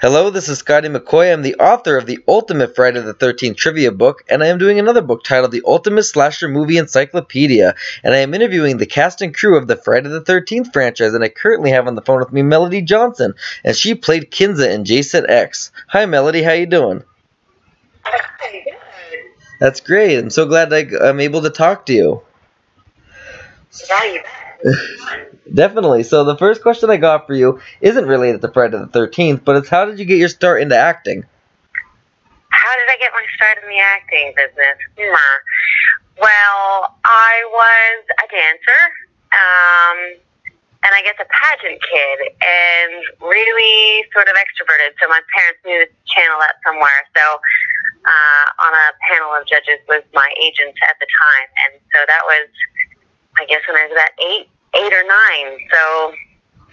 Hello, this is Scotty McCoy. I'm the author of the Ultimate Friday the 13th trivia book, and I am doing another book titled The Ultimate Slasher Movie Encyclopedia. And I am interviewing the cast and crew of the Friday the 13th franchise, and I currently have on the phone with me Melody Johnson, and she played Kinsa in Jason X. Hi, Melody. How you doing? Hi. That's great. I'm so glad I, I'm able to talk to you. Yeah, you bet. Definitely. So the first question I got for you isn't related to Friday the 13th, but it's how did you get your start into acting? How did I get my start in the acting business? Hmm. Well, I was a dancer, um, and I guess a pageant kid, and really sort of extroverted. So my parents knew to channel that somewhere. So uh, on a panel of judges was my agent at the time, and so that was, I guess, when I was about eight, eight or nine. So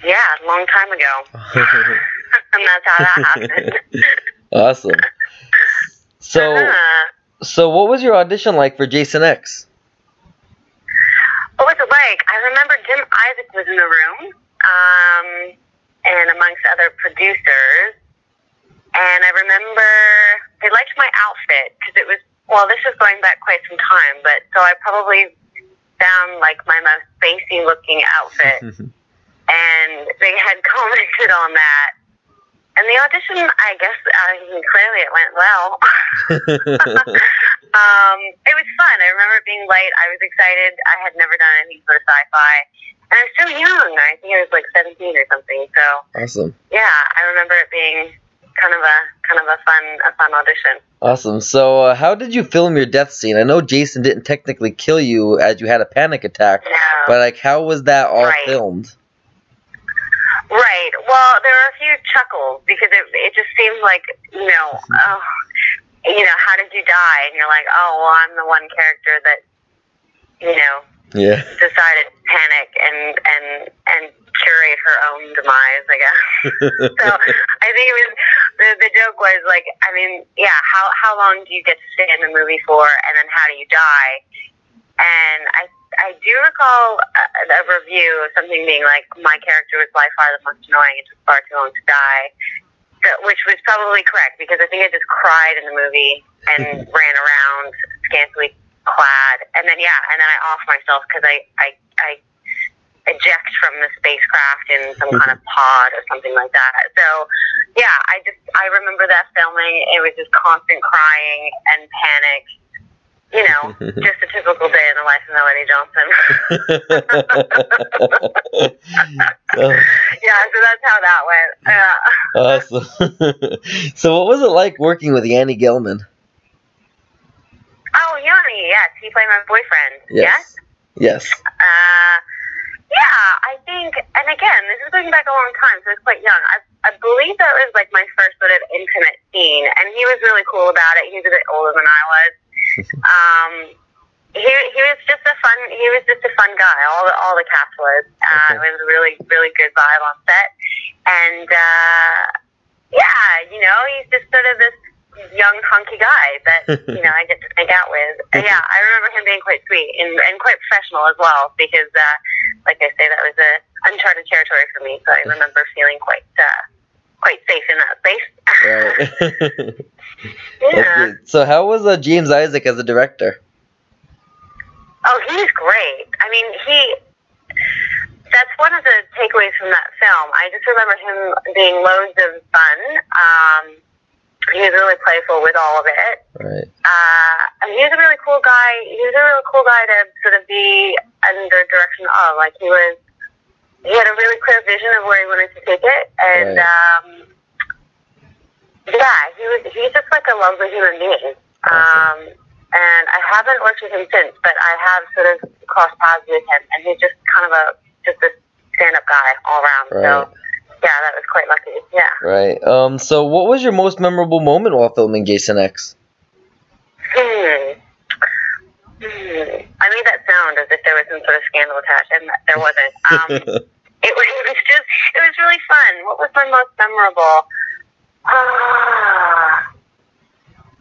yeah, a long time ago. and that's how that happened. awesome. So, Uh-huh. so what was your audition like for Jason X? What was it like? I remember Jim Isaac was in the room, um, and amongst other producers. And I remember they liked my outfit because it was, well, this is going back quite some time, but so I probably found like my most spacey looking outfit. and they had commented on that. And the audition, I guess, I mean, clearly it went well. um, it was fun. I remember being late. I was excited. I had never done any sort of sci-fi, and I was so young. I think I was like 17 or something. So awesome. yeah, I remember it being kind of a kind of a fun a fun audition. Awesome. So, uh, how did you film your death scene? I know Jason didn't technically kill you as you had a panic attack, No. but like, how was that all Right. filmed? Right. Well, there were a few chuckles because it it just seemed like you know, oh, you know, how did you die? And you're like, oh, well, I'm the one character that you know Yeah. decided to panic and and and curate her own demise. I guess. so I think it was the the joke was like, I mean, yeah, how how long do you get to stay in the movie for, and then how do you die? And I I do recall a, a review of something being like, my character was by far the most annoying. It took far too long to die. So, which was probably correct because I think I just cried in the movie and ran around scantily clad, and then yeah, and then I off myself because I I I eject from the spacecraft in some kind of mm-hmm. pod or something like that. So yeah, I just I remember that filming. It was just constant crying and panic. You know, just a typical day in the life of Melody Johnson. Oh, yeah, so that's how that went. Yeah. awesome. so, what was it like working with Yani Gellman? Yes, he played my boyfriend. Yes. Yes. Uh, yeah, I think, and again, this is going back a long time, so it's quite young. I, I believe that was like my first sort of intimate scene, and he was really cool about it. He was a bit older than I was. Um, he he was just a fun he was just a fun guy. All the all the cast was. Uh, Okay. It was a really really good vibe on set, and uh, yeah, you know, he's just sort of this young hunky guy that you know I get to hang out with. And yeah, I remember him being quite sweet and, and quite professional as well because, uh, like I say, that was a uncharted territory for me. So I remember feeling quite uh, quite safe in that space. Right. Yeah. So, how was uh, James Isaac as a director? Oh, he's great. I mean, he. That's one of the takeaways from that film. I just remember him being loads of fun. Um, was really playful with all of it. Right. Uh, was a really cool guy. He was a really cool guy to sort of be under direction of. Like he was, he had a really clear vision of where he wanted to take it, and Right. um, yeah, he was. He's just like a lovely human being. Awesome. Um, and I haven't worked with him since, but I have sort of crossed paths with him, and he's just kind of a just a stand-up guy all around. So Right. Yeah, that was quite lucky. Yeah. Right. Um. So, what was your most memorable moment while filming Jason X? Hmm. Hmm. I made that sound as if there was some sort of scandal attached, and there wasn't. Um, it, was, it was just, it was really fun. What was my most memorable? Ah,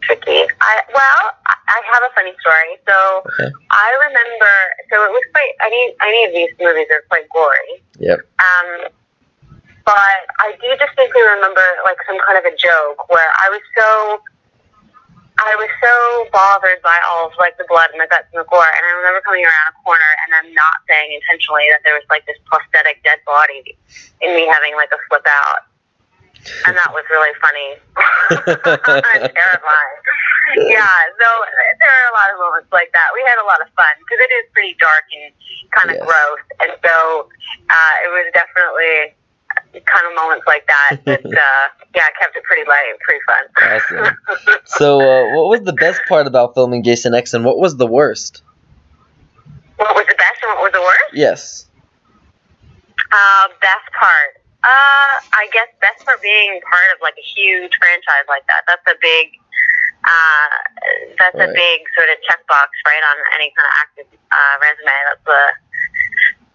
tricky. I well, I have a funny story. So Okay. I remember. So it was quite. Any any of these movies are quite gory. Yep. Um, but I do distinctly remember like some kind of a joke where I was so I was so bothered by all of like the blood and the guts and the gore, and I remember coming around a corner and I'm not saying intentionally that there was like this prosthetic dead body, and me having like a flip out, and that was really funny. And terrifying. Yeah, so there are a lot of moments like that. We had a lot of fun because it is pretty dark and kind of gross, and so uh, it was definitely kind of moments like that that uh, yeah kept it pretty light, and pretty fun. Awesome. So, uh, what was the best part about filming Jason X, and what was the worst? What was the best and what was the worst? Yes. Uh, best part. Uh, I guess best part being part of like a huge franchise like that. That's a big, uh, that's a big sort of checkbox, right, on any kind of active uh, resume. That's the.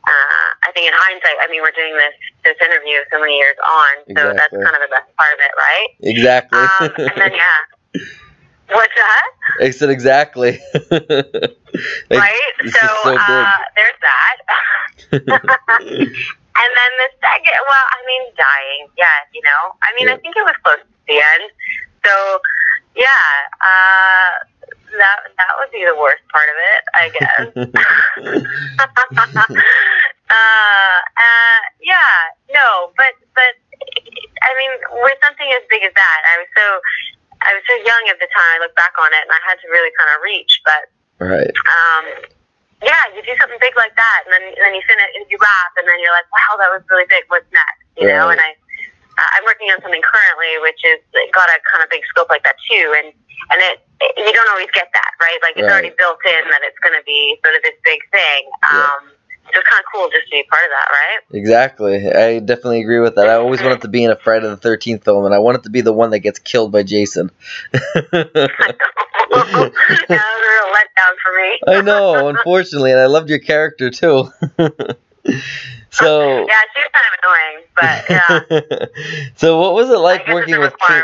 Uh, I think in hindsight, I mean, we're doing this this interview so many years on, so that's kind of the best part of it, right? Exactly. Um, and then yeah. What's that? I said exactly. Like, right? So, so uh, there's that. And then the second, well, I mean, dying, yeah, you know. I mean, Yeah. I think it was close to the end. So, yeah, uh, that that would be the worst part of it, I guess. Uh, uh, yeah, no, but but I mean, with something as big as that, I was so I was so young at the time. I look back on it, and I had to really kind of reach, but right. um, yeah, you do something big like that, and then then you finish, and you laugh, and then you're like, wow, that was really big. What's next? You know, and I uh, I'm working on something currently, which is got a kind of big scope like that too, and and it, it you don't always get that right. Like it's Right. already built in that it's going to be sort of this big thing. Um, it's kind of cool just to be part of that, right? Exactly. I definitely agree with that. I always wanted to be in a Friday the Thirteenth film, and I wanted to be the one that gets killed by Jason. that was a real letdown for me. I know, unfortunately, and I loved your character too. so. Yeah, she was kind of annoying, but yeah. so what was it I like working with Kane?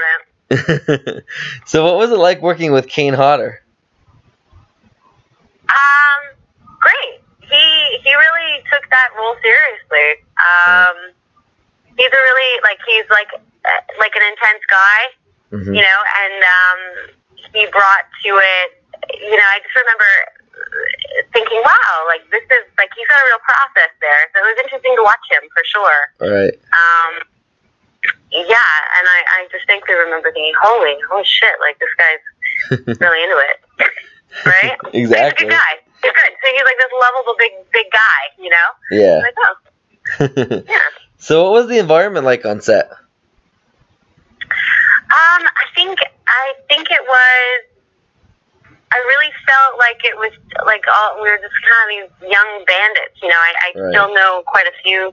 so what was it like working with Kane Hodder? Um, great. He he really took that role seriously. Um, he's a really like he's like uh, like an intense guy, hmm you know, and um, he brought to it. You know, I just remember thinking, wow, like this is like he's got a real process there. So it was interesting to watch him for sure. All right. Um, yeah, and I, I distinctly remember thinking, holy, holy shit, like this guy's really into it, right? He's a exactly. good guy. He's good. So he's like this lovable big big guy, you know? Yeah. Like, oh, yeah. so what was the environment like on set? Um, I think I think it was. I really felt like it was like all we were just kind of these young bandits. You know, I, I Right. still know quite a few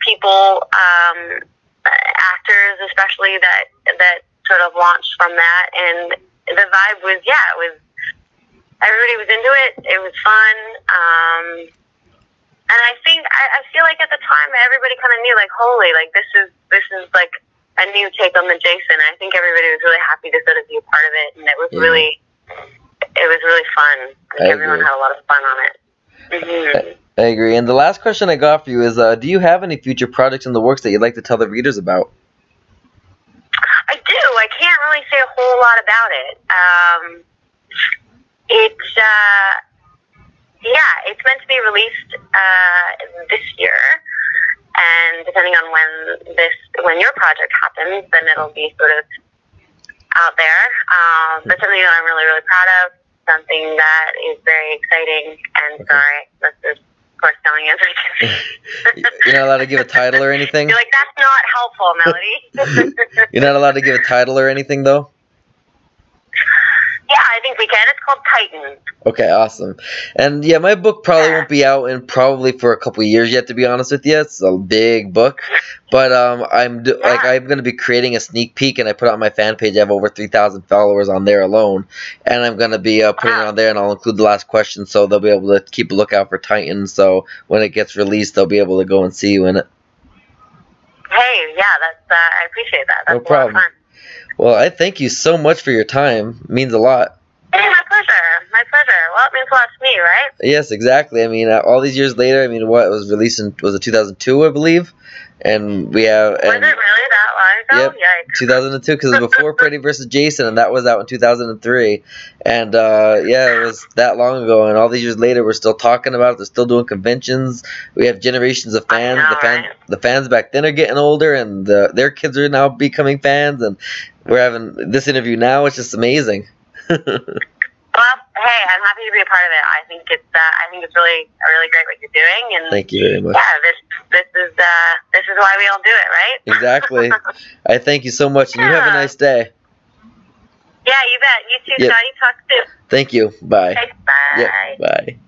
people, um, actors especially that that sort of launched from that, and the vibe was yeah, it was. Everybody was into it. It was fun. Um, and I think I, I feel like at the time everybody kind of knew like holy like this is this is like a new take on the Jason. I think everybody was really happy to sort of be a part of it, and it was Yeah. really it was really fun. I I everyone agree. had a lot of fun on it. hmm I agree. And the last question I got for you is, uh, do you have any future projects in the works that you'd like to tell the readers about? I do. I can't really say a whole lot about it. Um, it's uh, yeah, it's meant to be released uh, this year, and depending on when this when your project happens, then it'll be sort of out there. Um, but something that I'm really really proud of, something that is very exciting. And Okay. sorry, this is of course telling can You're not allowed to give a title or anything. You're like that's not helpful, Melody. You're not allowed to give a title or anything, though. Yeah, think we can. It's called Titan. Okay, awesome. And yeah, my book probably won't be out in probably for a couple of years yet. To be honest with you, it's a big book, but um, I'm do- like I'm gonna be creating a sneak peek, and I put it on my fan page. I have over three thousand followers on there alone, and I'm gonna be uh, putting it on there, and I'll include the last question, so they'll be able to keep a lookout for Titan. So when it gets released, they'll be able to go and see you in it. Hey, yeah, that's uh, I appreciate that. That's No a lot of problem. fun. Well, I thank you so much for your time. It means a lot. Pleasure. Well, it means plus me, right? Yes, exactly. I mean, uh, all these years later, I mean, what was released in was it 2002, I believe, and we have Was and it really that long ago? Yep. Yikes. 2002 because it was before Freddy vs. Jason, and that was out in 2003. And uh, yeah, it was that long ago, and all these years later, we're still talking about it. They're still doing conventions. We have generations of fans. know, the fans, right? the fans back then are getting older, and the, their kids are now becoming fans. And we're having this interview now. It's just amazing. Well, hey, I'm happy to be a part of it. I think it's uh, I think it's really a really great what you're doing, and Thank you very much. yeah, this this is uh, this is why we all do it, right? Exactly. I thank you so much, and you have a nice day. yeah, you bet. You too, Yep. Scotty. Talk soon. Thank you. Bye. Okay, bye. Yep. Bye.